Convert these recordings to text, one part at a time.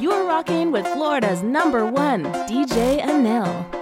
You're rocking with Florida's number one, DJ Anil.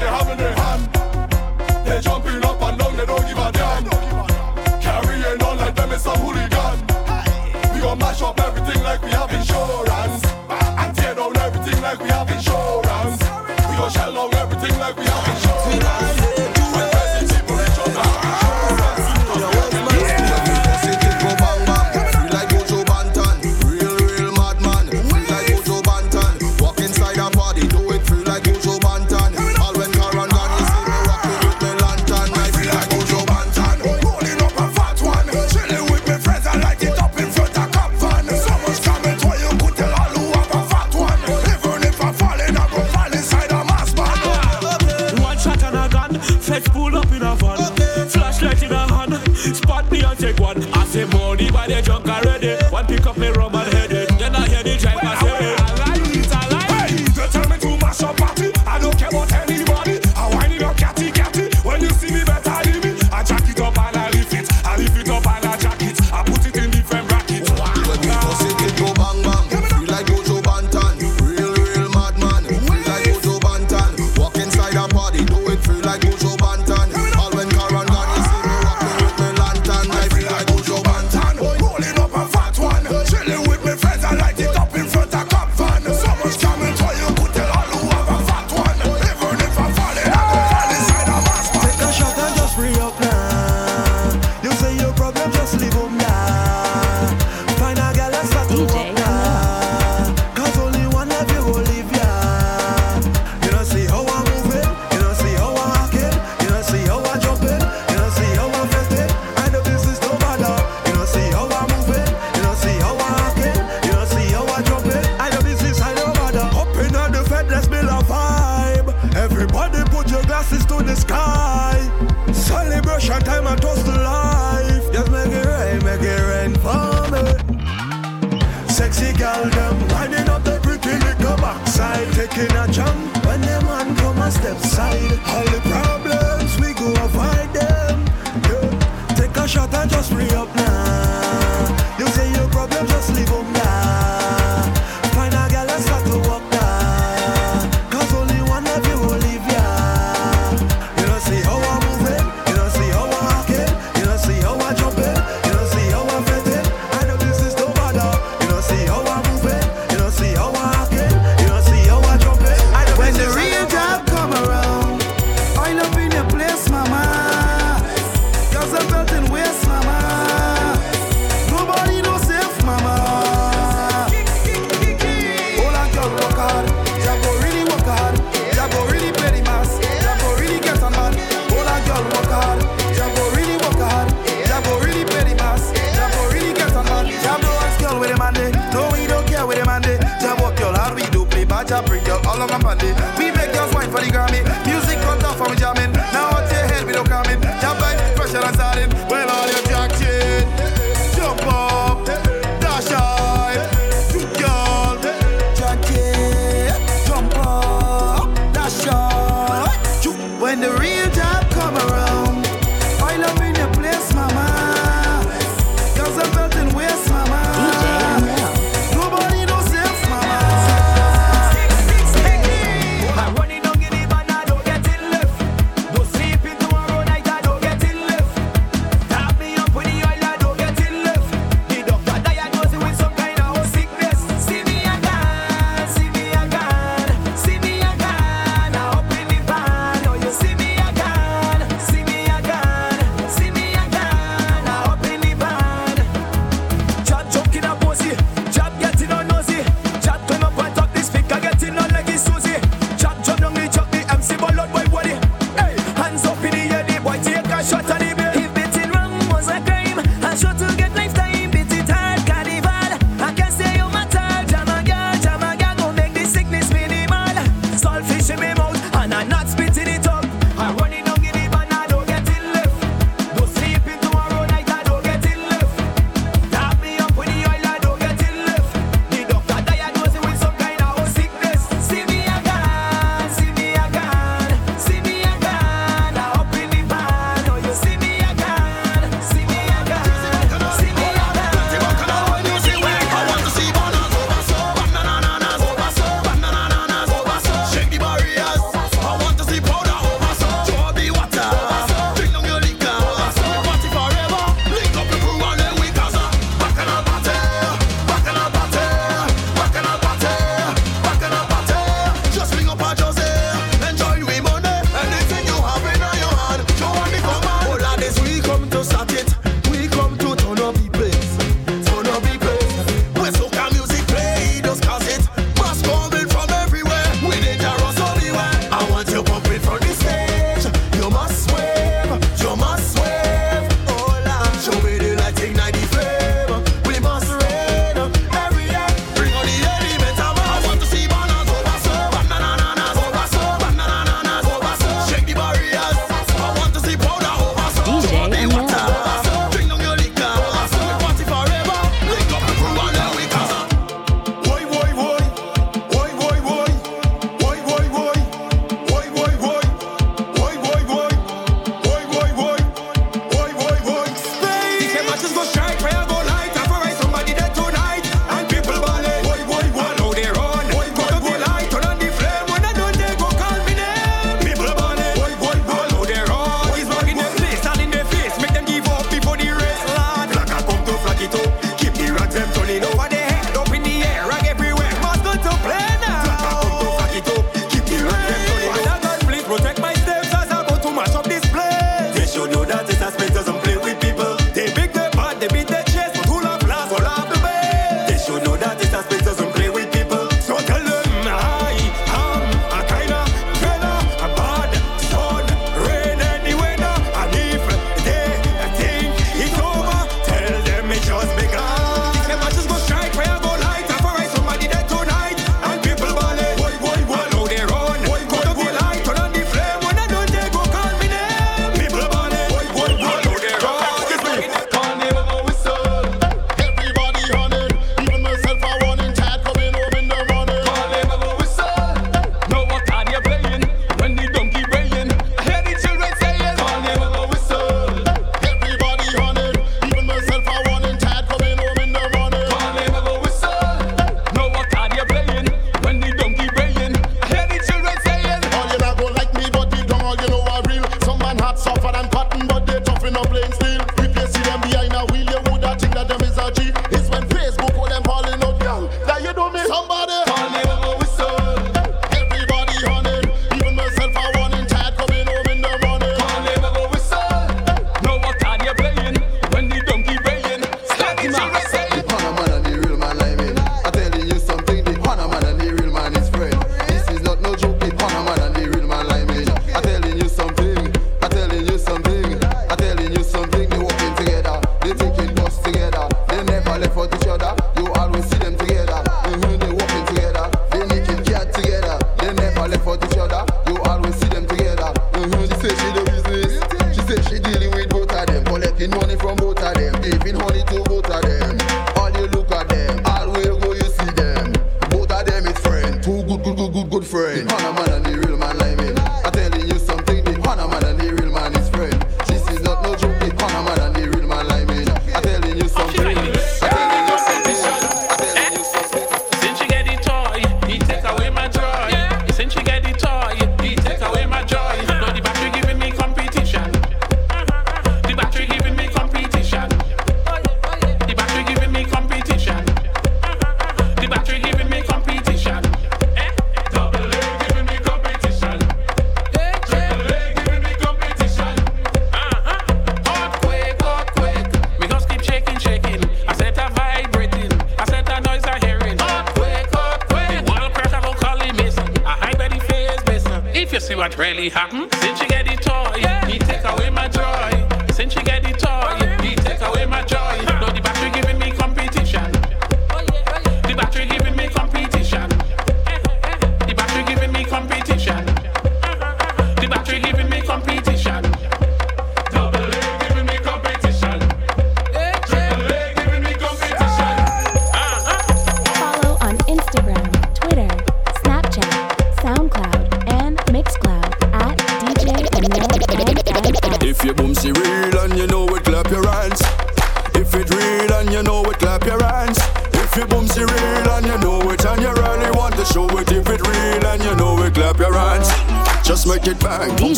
they having their hand. They're jumping up and down, they don't give a damn. Short time I toss the life. Just make it rain, make it rain for me. Sexy girl, them winding up the pretty little backside. Taking a jump when them man come a step side. All the problems, we go avoid them. Yeah. Take a shot and just re up now.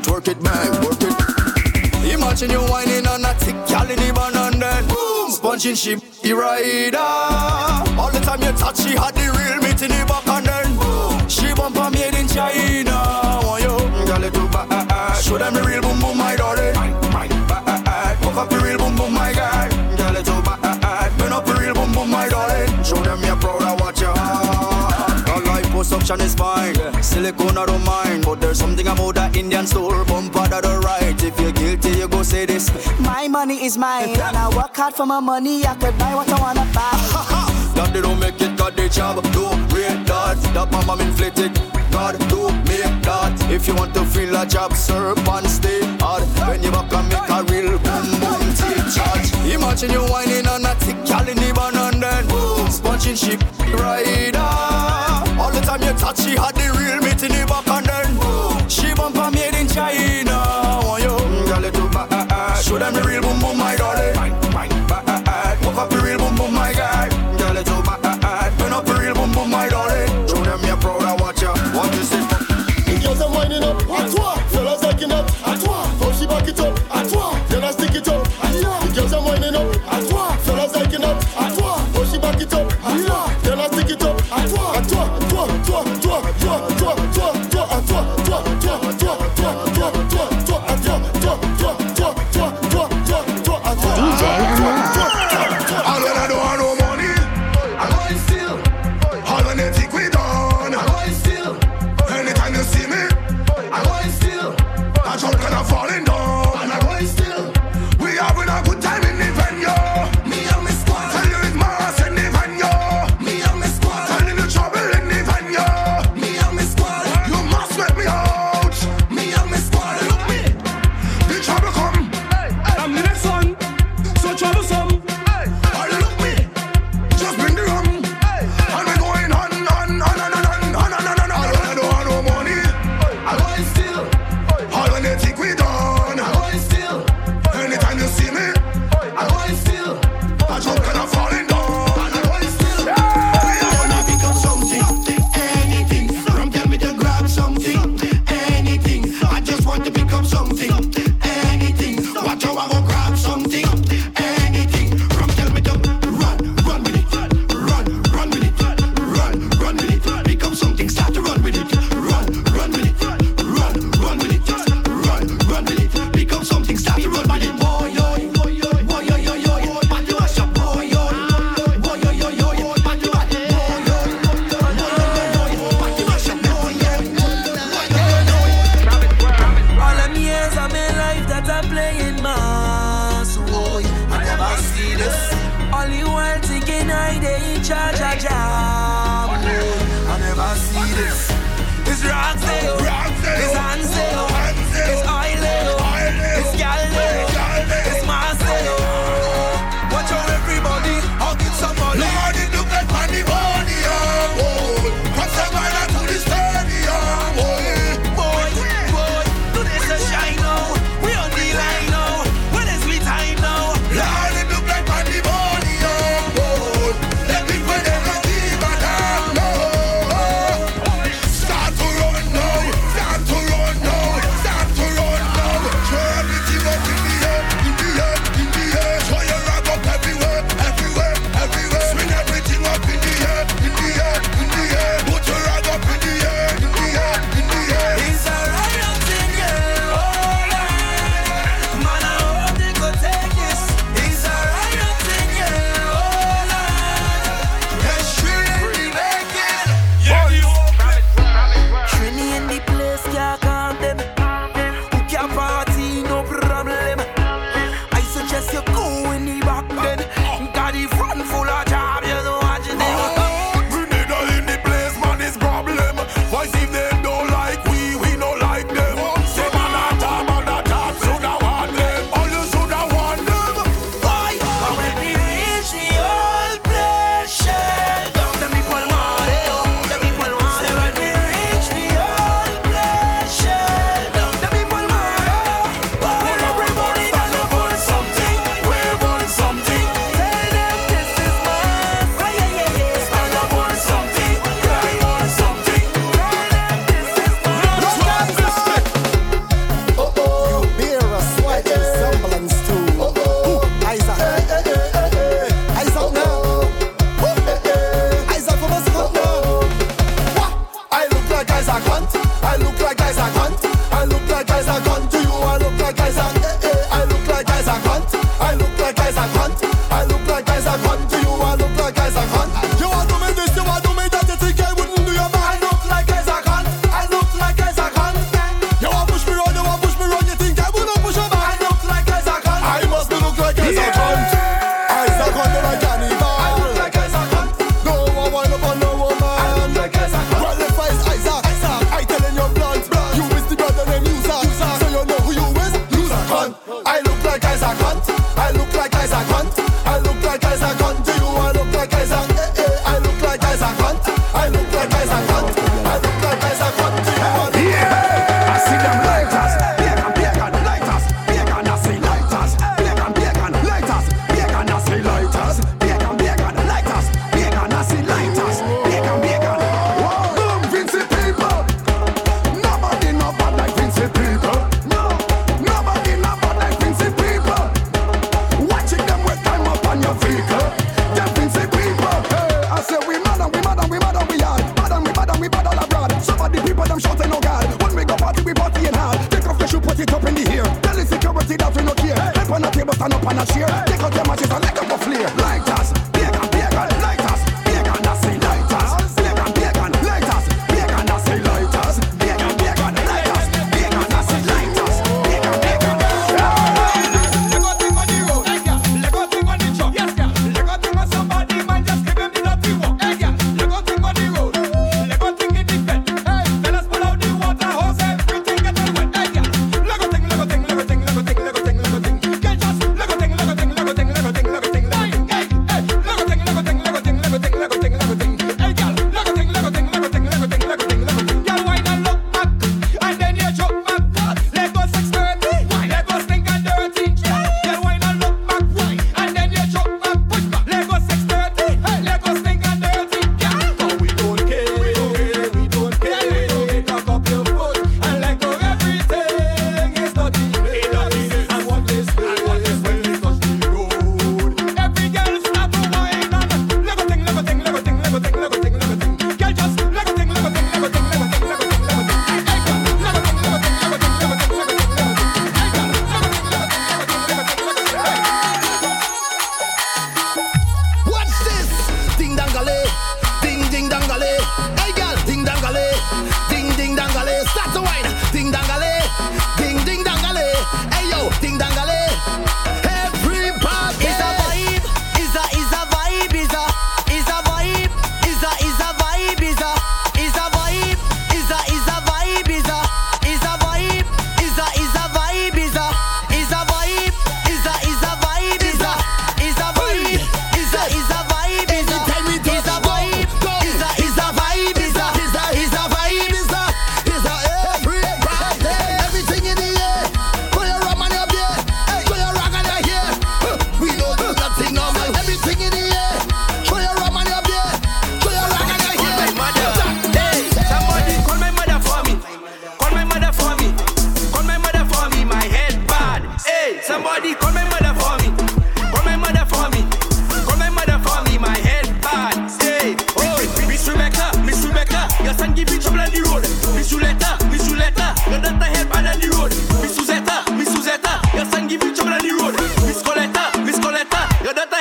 it, work it, man, work it. Imagine you whining on a tick, y'all in the van and then boom, sponging she the rider. All the time you touch, she had the real meat in the back and then boom, she bump a made in China. Oh, yo, girl, it do bad. Show them the real boom boom, my daughter. Fuck up the real boom boom, my guy. Girl, it do bad. Burn up the real boom boom, my darling. Show them you're proud of what you are. All life consumption is silicone I don't mind. But there's something about that Indian store bumper that all right. If you're guilty you go say this. My money is mine. And I work hard for my money I could buy what I wanna buy. That they don't make it God, they job. Do real that That mom inflated God do make that If you want to feel a job serve and stay hard. When you back and make a real boom boom take charge. Imagine you whining on a tick calling in the van and then Boom, sponching ship rider. All the time you touch she had fini par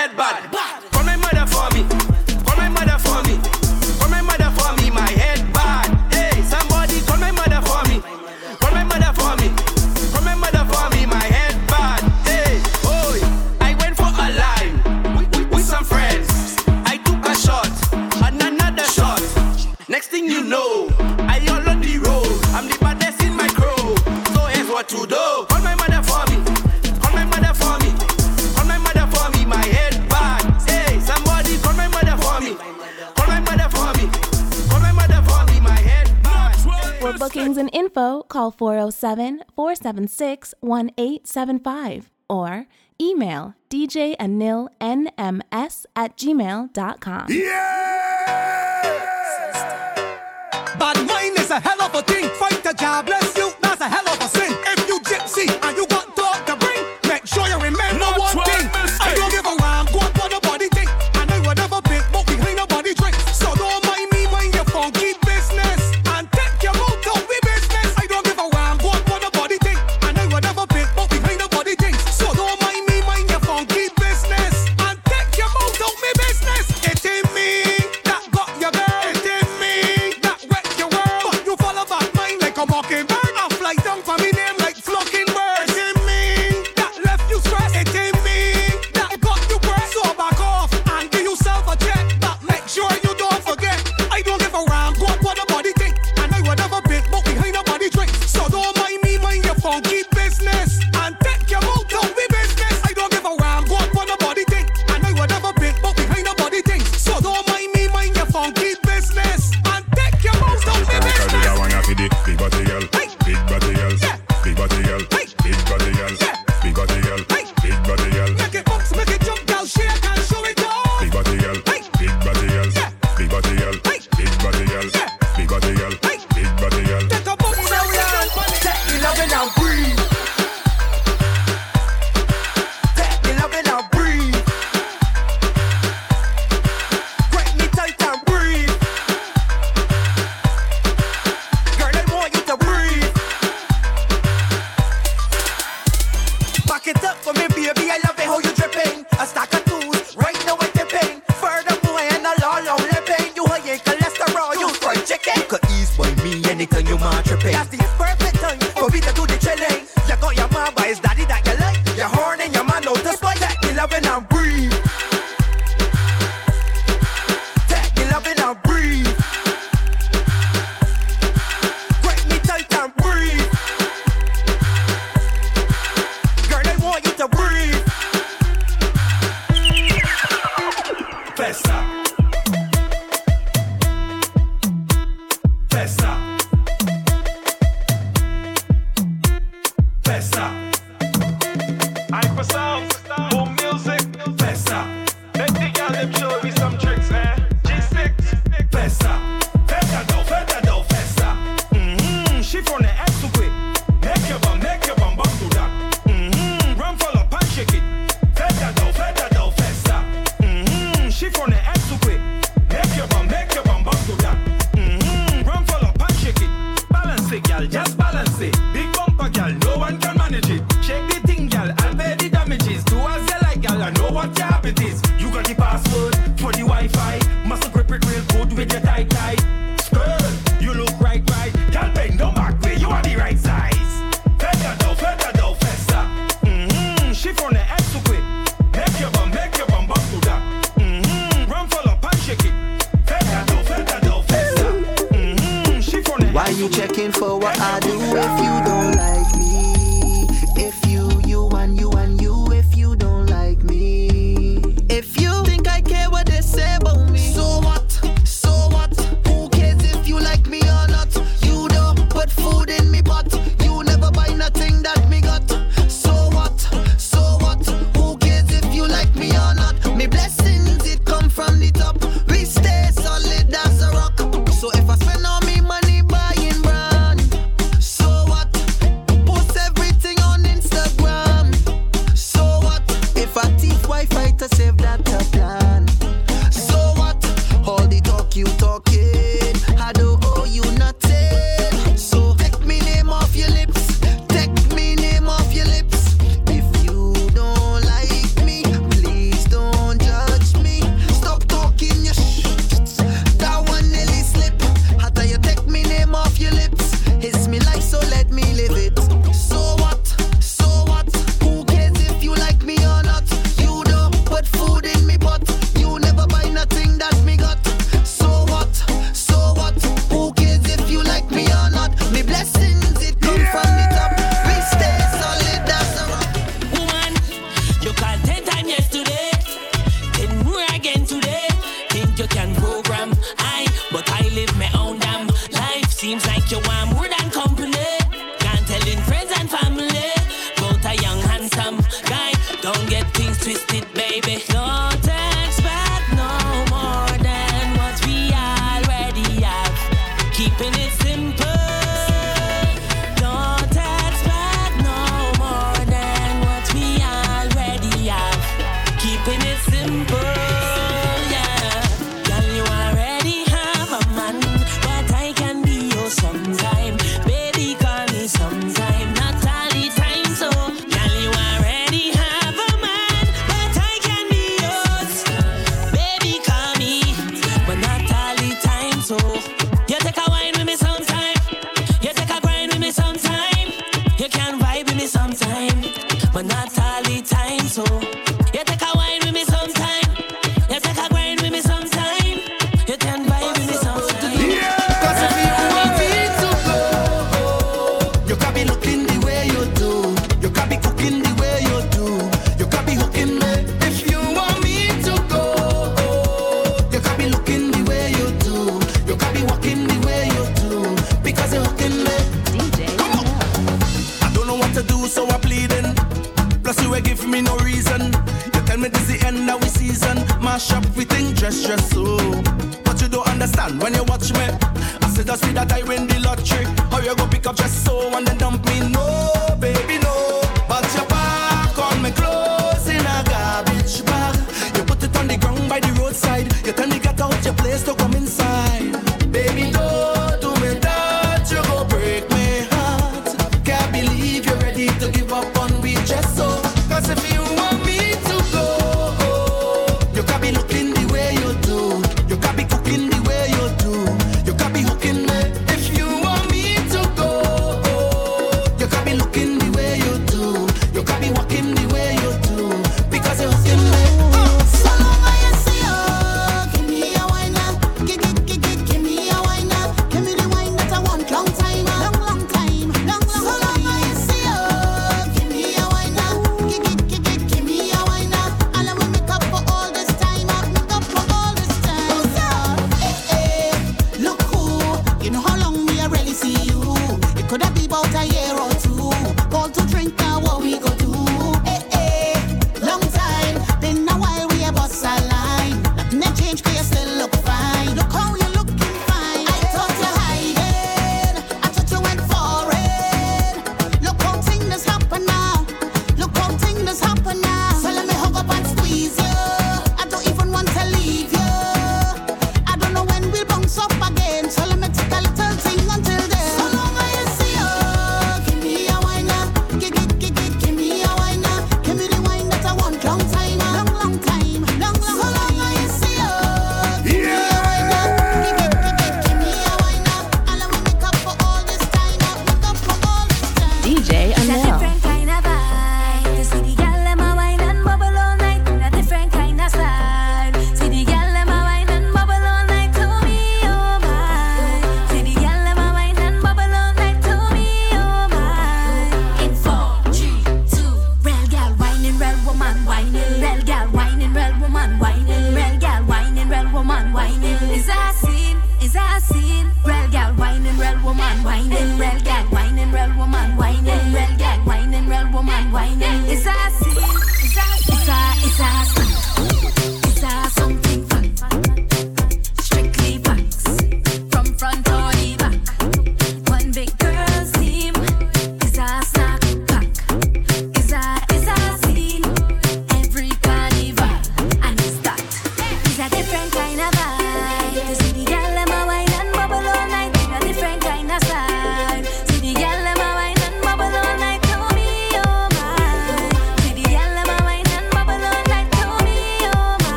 headbutt. 607 476 1875 or email djanilnms at gmail.com. Yeah! Bad mind is a hell of a thing. Fight job. it up for me, baby. I love it how you dripping. A stack of tools, right now it's dipping. Further boy and a lot only pain. You ain't cholesterol, you fried chicken. You could ease by me anytime you mind tripping. That's the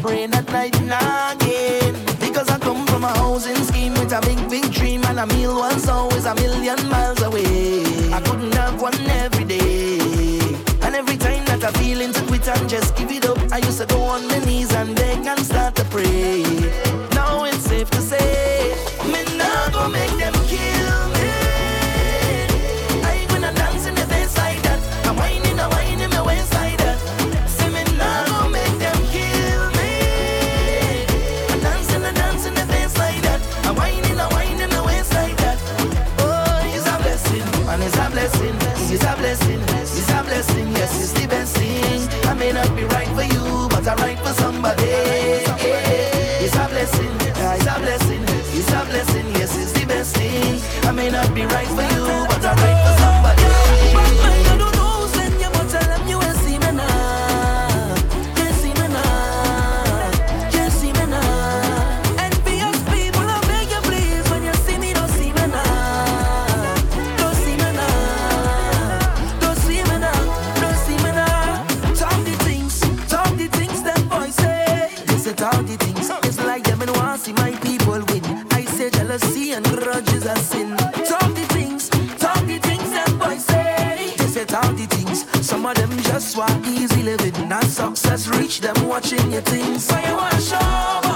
praying at night again. Because I come from a housing scheme with a big, big dream, and a meal once always a right. watching your things. So you want to show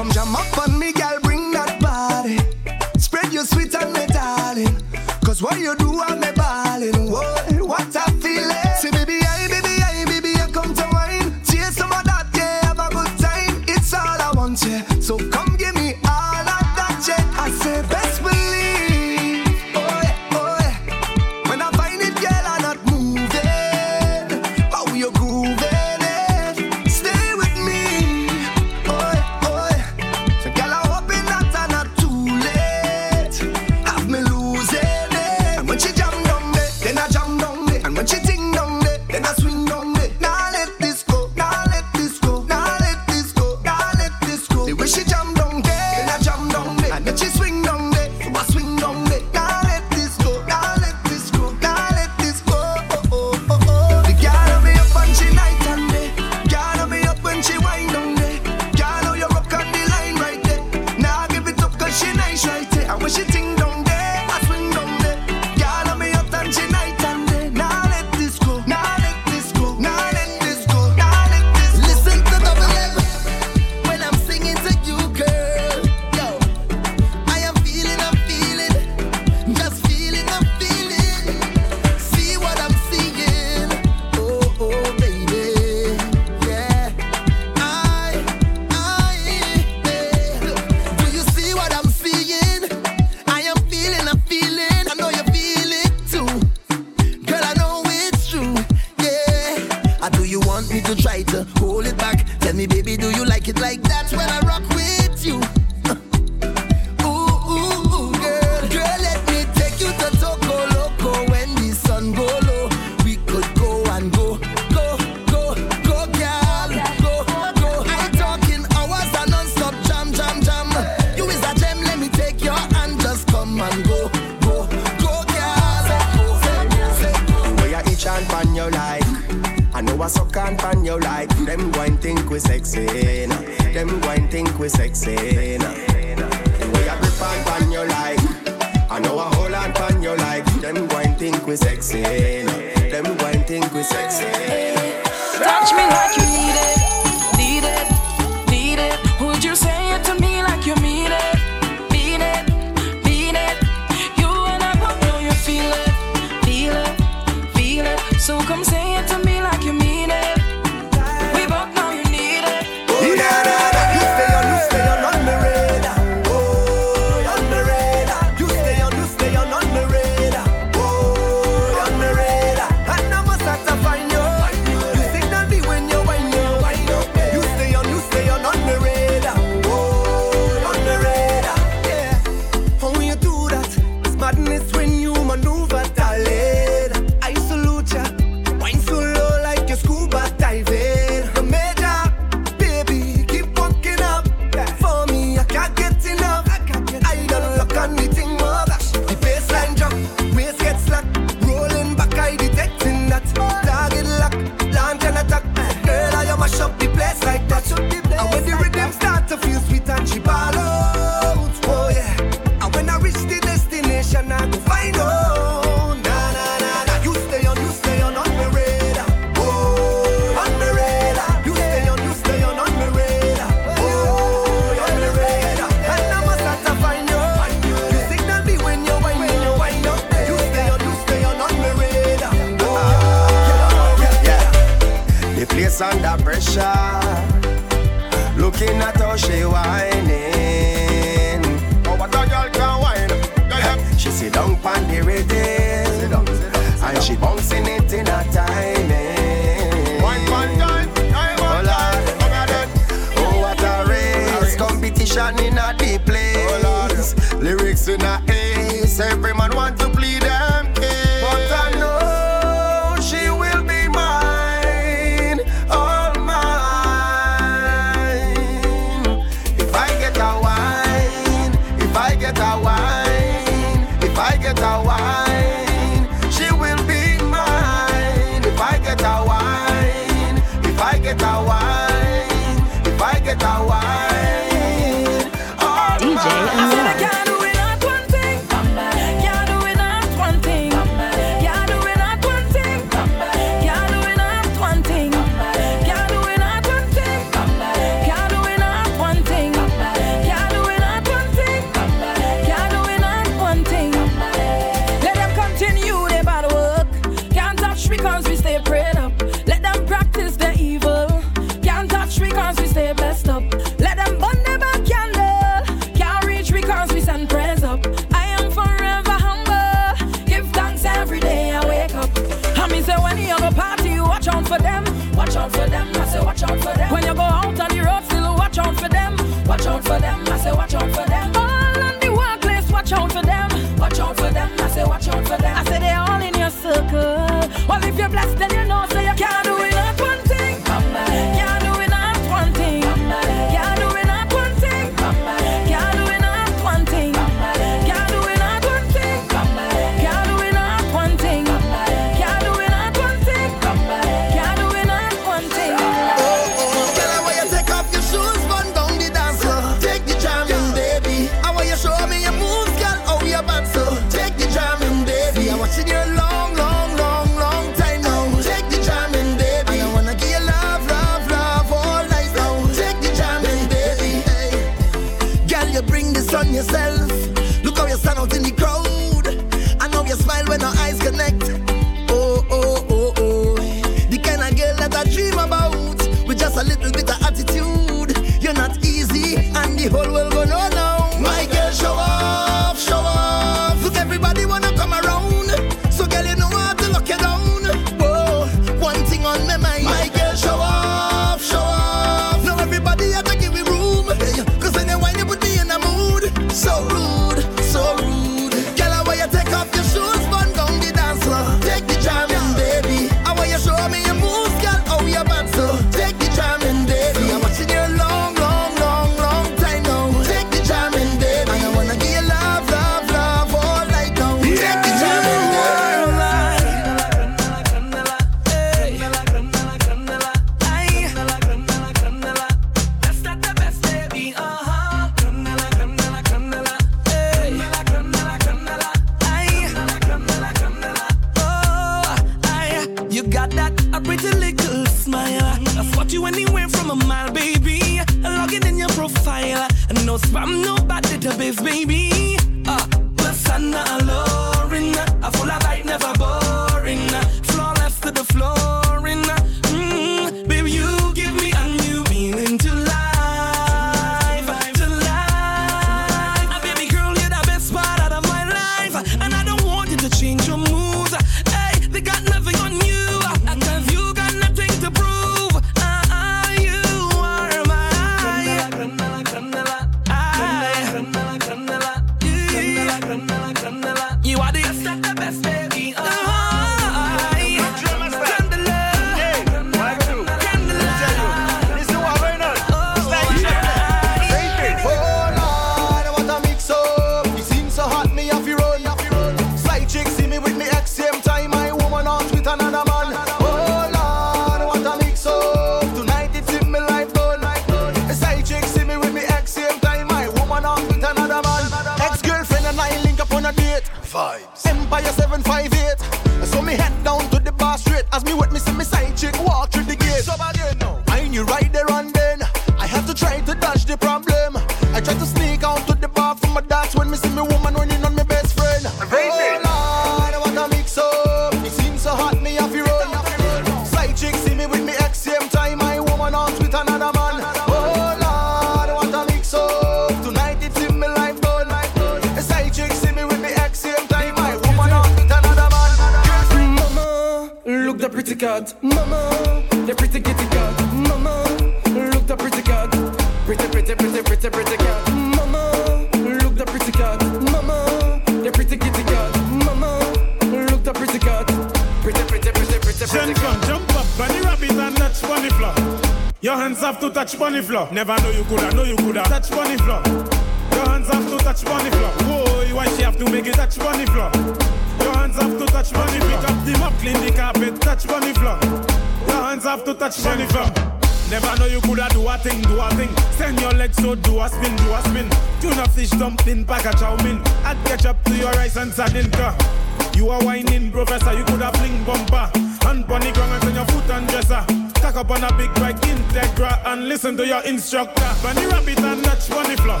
things I didn't. You are whining, professor, you could have fling bumper. And bunny ground and turn your foot and dresser. Tack up on a big bike Integra and listen to your instructor. Bunny rabbit and touch bunny floor.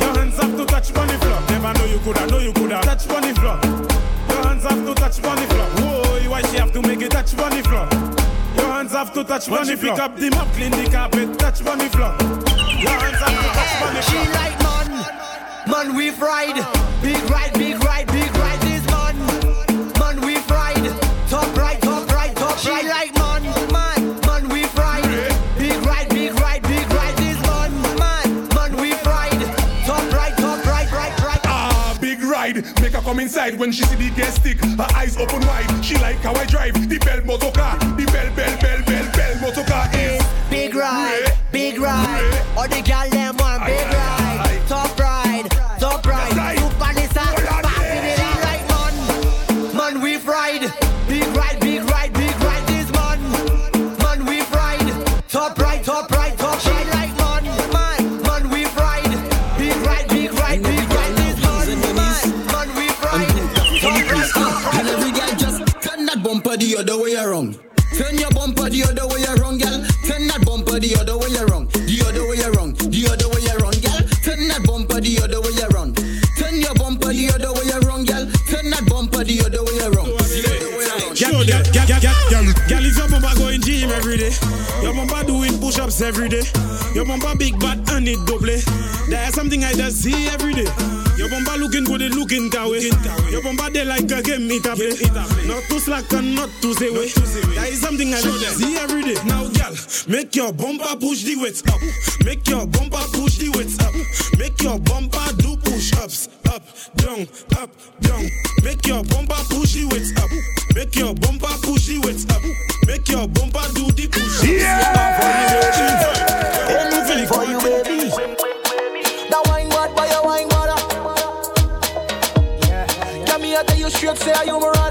Your hands have to touch bunny floor. Never know you could have, know you could have. Touch bunny floor. Your hands have to touch bunny floor. Whoa, why she have to make it touch bunny floor? Your hands have to touch bunny floor. Pick up the mop, clean the carpet, touch bunny floor. Your hands have to touch bunny floor. She like man, man we fried, big ride, big ride. come inside when she see the guest stick. Her eyes open wide. She like how I drive the bell motor car. The bell, bell, bell, bell, bell motor car is big ride, big ride. Or the gal them every day. Your bumper big bad and it double. There's something I just see every day. Your bumper looking good, it looking that way. Your bumper they like a game it up. Not too slack and not too say way. There is something I just see every day. Now, girl, make your bumper push the weights up. Make your bumper push the weights up. Make your bumper do push ups. Up, down, up, down. Make your bumper push the weights up. Make your bumper Say I you were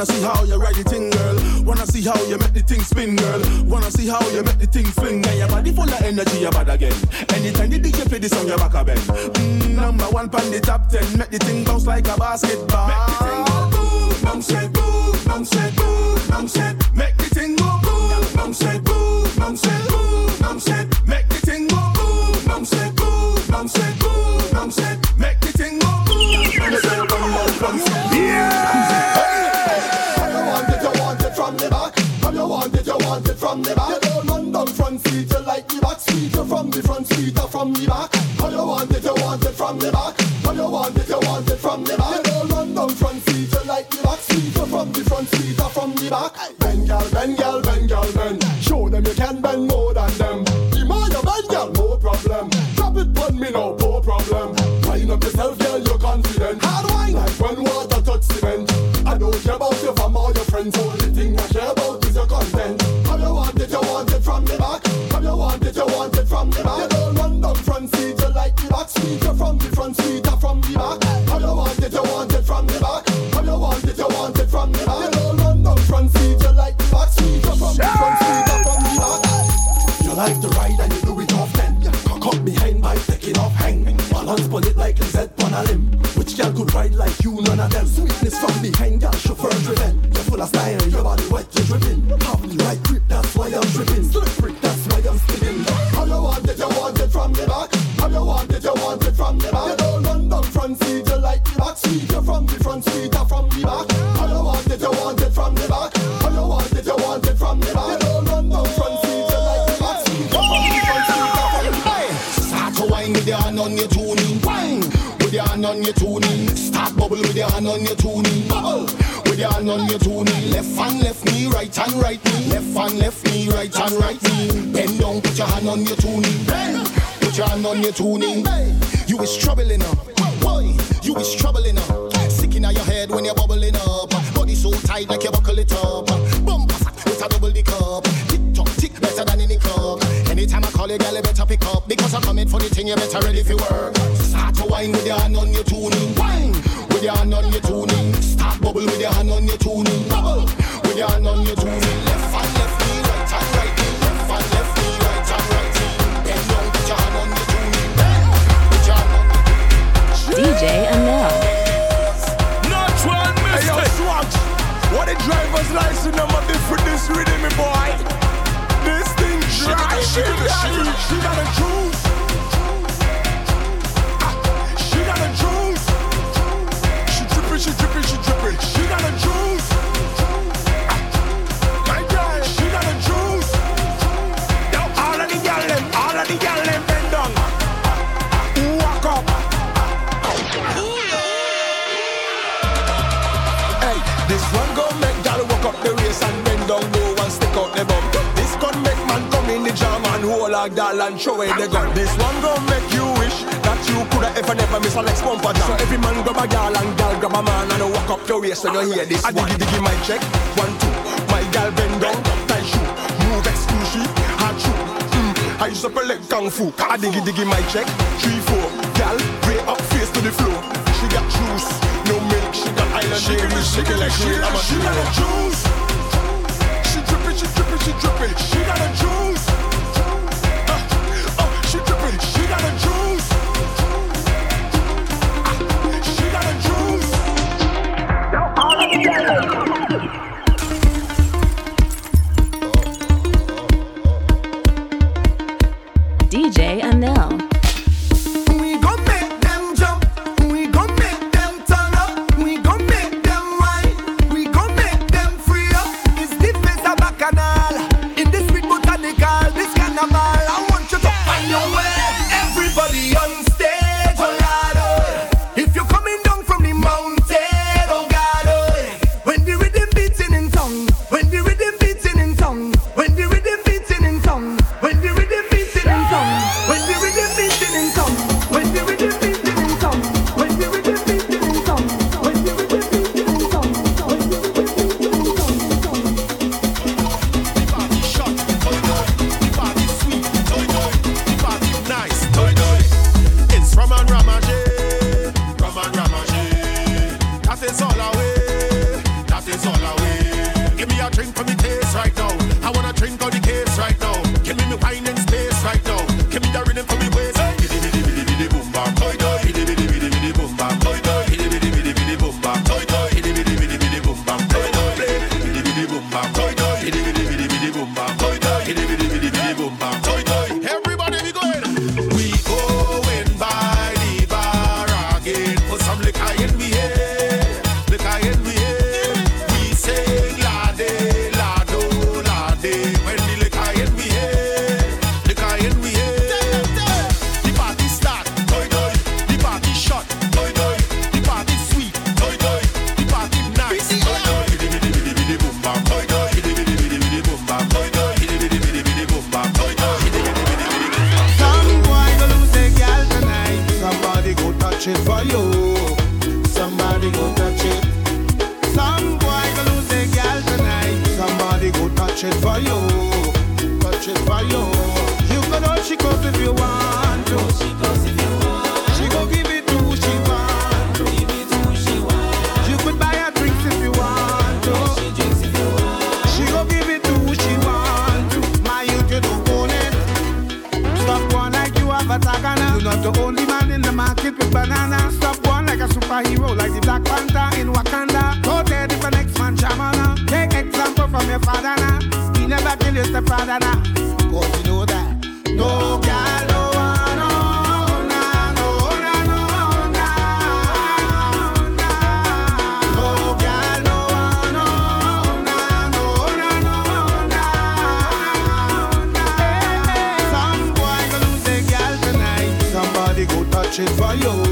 wanna see how you ride the thing, girl. Wanna see how you make the thing spin, girl. Wanna see how you make the thing fling. And your body full of energy, you're bad again. Anytime the DJ play this song, you're back again. Mm, number one pan the top ten. Make the thing bounce like a basketball. Make the thing go boom, bounce it, boom, bounce it, boom, bounce it. Make the thing go boom, bounce it, boom, bounce it, boom, bounce it. Make the thing go boom, bounce it, boom, bounce it, from the back. You don't run down front seat, you like the back seat. You from the front seat or from the back. How you want it, you want it from the back. How you want it, you want it from the back. You don't run down front seat, you like the back seat. You from the front seat or from the back. Bend, girl, bend, girl, bend, girl, bend. Show them you can bend more than them. The more you bend, girl, no problem. Drop it on me now, no problem. Wind up yourself, girl, you're confident. Hard wine, like when water touch cement. I don't care about your fam or your friends. Only thing back. You're from the front seat or from the back. How you want it, you want it from the back. How you want it, you want it from the back. You don't run down front seat, you like the back. You're from the front seat or from the back. You like to ride and you do it often. Cock up behind by taking off hang. Balance on it like Lizette on a limb. Which girl could ride like you? None of them. Sweetness from behind, girl, chauffeur driven. You're full of style, your body wet, you're dripping. Want it, you from the back. You don't run down front seat, you like the back seat. You're from the front seat or from the back. How you want it, you want it from the back. How you want it, you want it from the back. You don't run down front seat, you like the back seat. You're from front seat. Start to wine with your hand on your tuning. Wine with your hand on your tuning. Start bubble with your hand on your tuning. Bubble with your hand on your tuning. Left hand, left knee, right hand, right knee. Left hand, left knee, right hand, right knee. Bend down, put your hand on your tuning. Bend, hand on your tuning. You is troubling up. Boy, you is troubling up. Sticking out your head when you're bubbling up. Body so tight like you buckle it up. Bumper fat with a double the cup. Tick tock, tick better than any club. Anytime I call you, girl, you better pick up. Because I'm coming for the thing, you better ready for work. Start to wine with your hand on your tuning. Wine with your hand on your tuning. Start bubble with your hand on your tuning. Bubble with your hand on your tuning. DJ Anel. Not one mistake. Hey, yo, swag. What the driver's license number different this rhythm, me boy? This thing dry. She got the she, she got the juice. Ah, She got the juice. She dripping, she dripping, she dripping. She got the a gal and throw away the gun. This one gon' make you wish that you coulda ever never miss a Lex bumper jam. So every man grab a gal and gal grab a man and walk up your waist when you hear this. I diggy diggy my check, one two. My gal bend down, tie shoe, move exclusive, hard shoe. Mm, I use up a leg kung fu. I diggy diggy my check, three four. Gal, way up face to the floor. She got juice, no milk. She got island dairy, she got like real. I'm she got a juice. She dripping, she dripping, she dripping. She got a juice. DJ Anel. For you.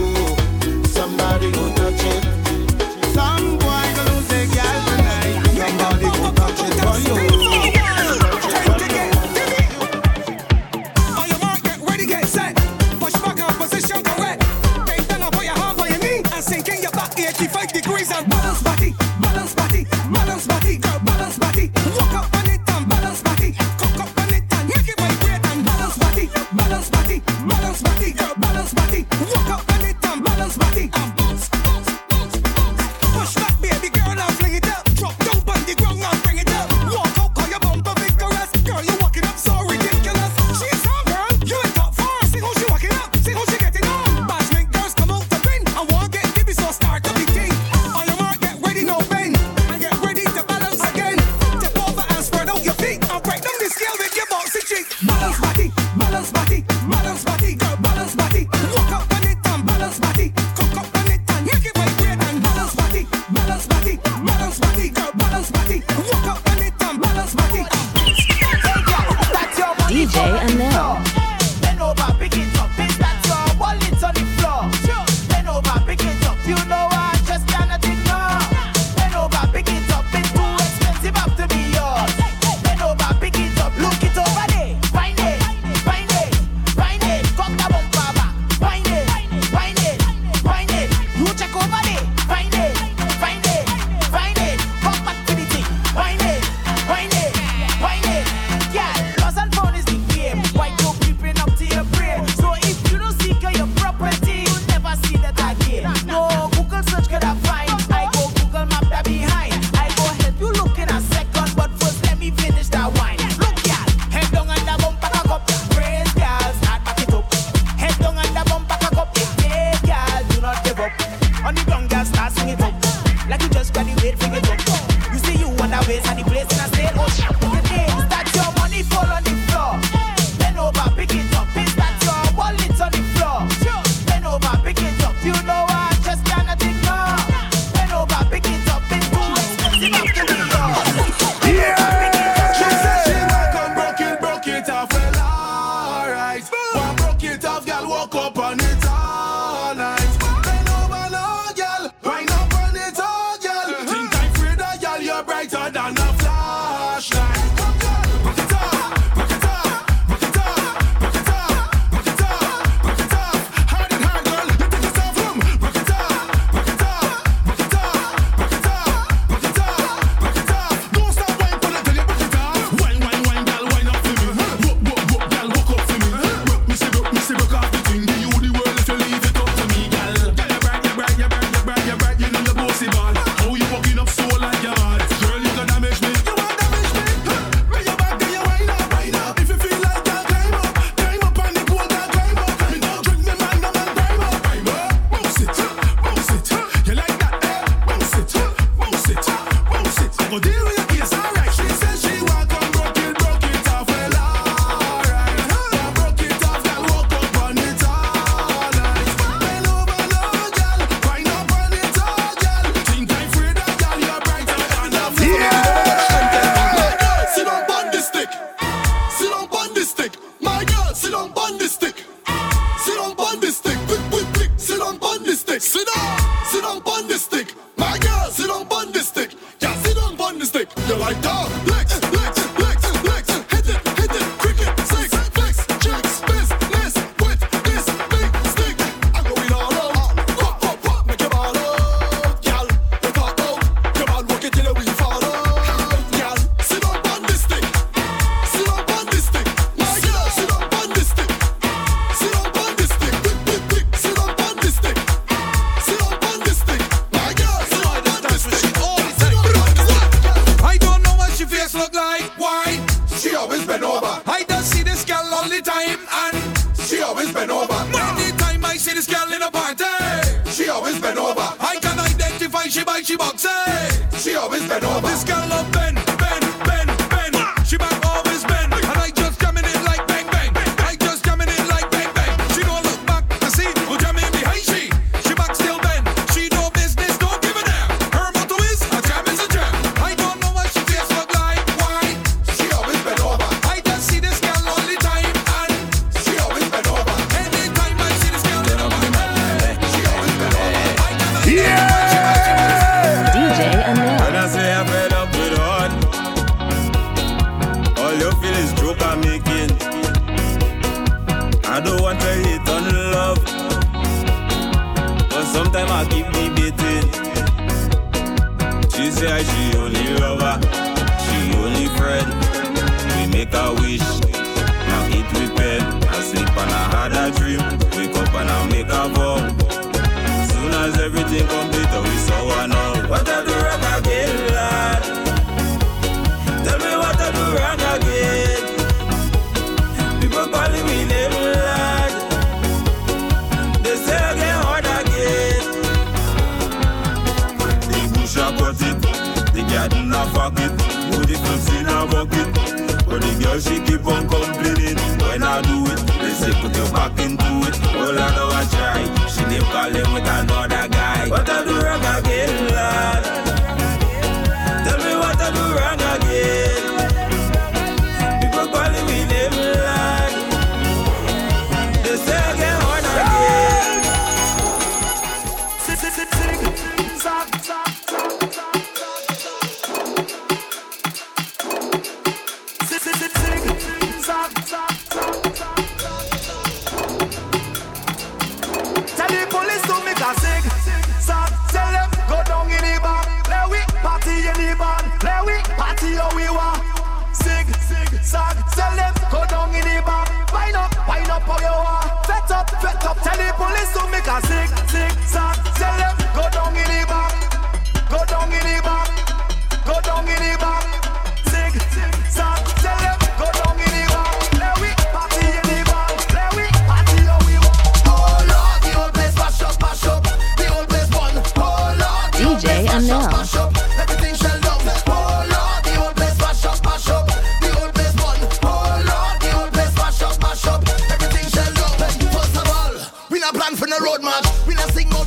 No road march. We not sing no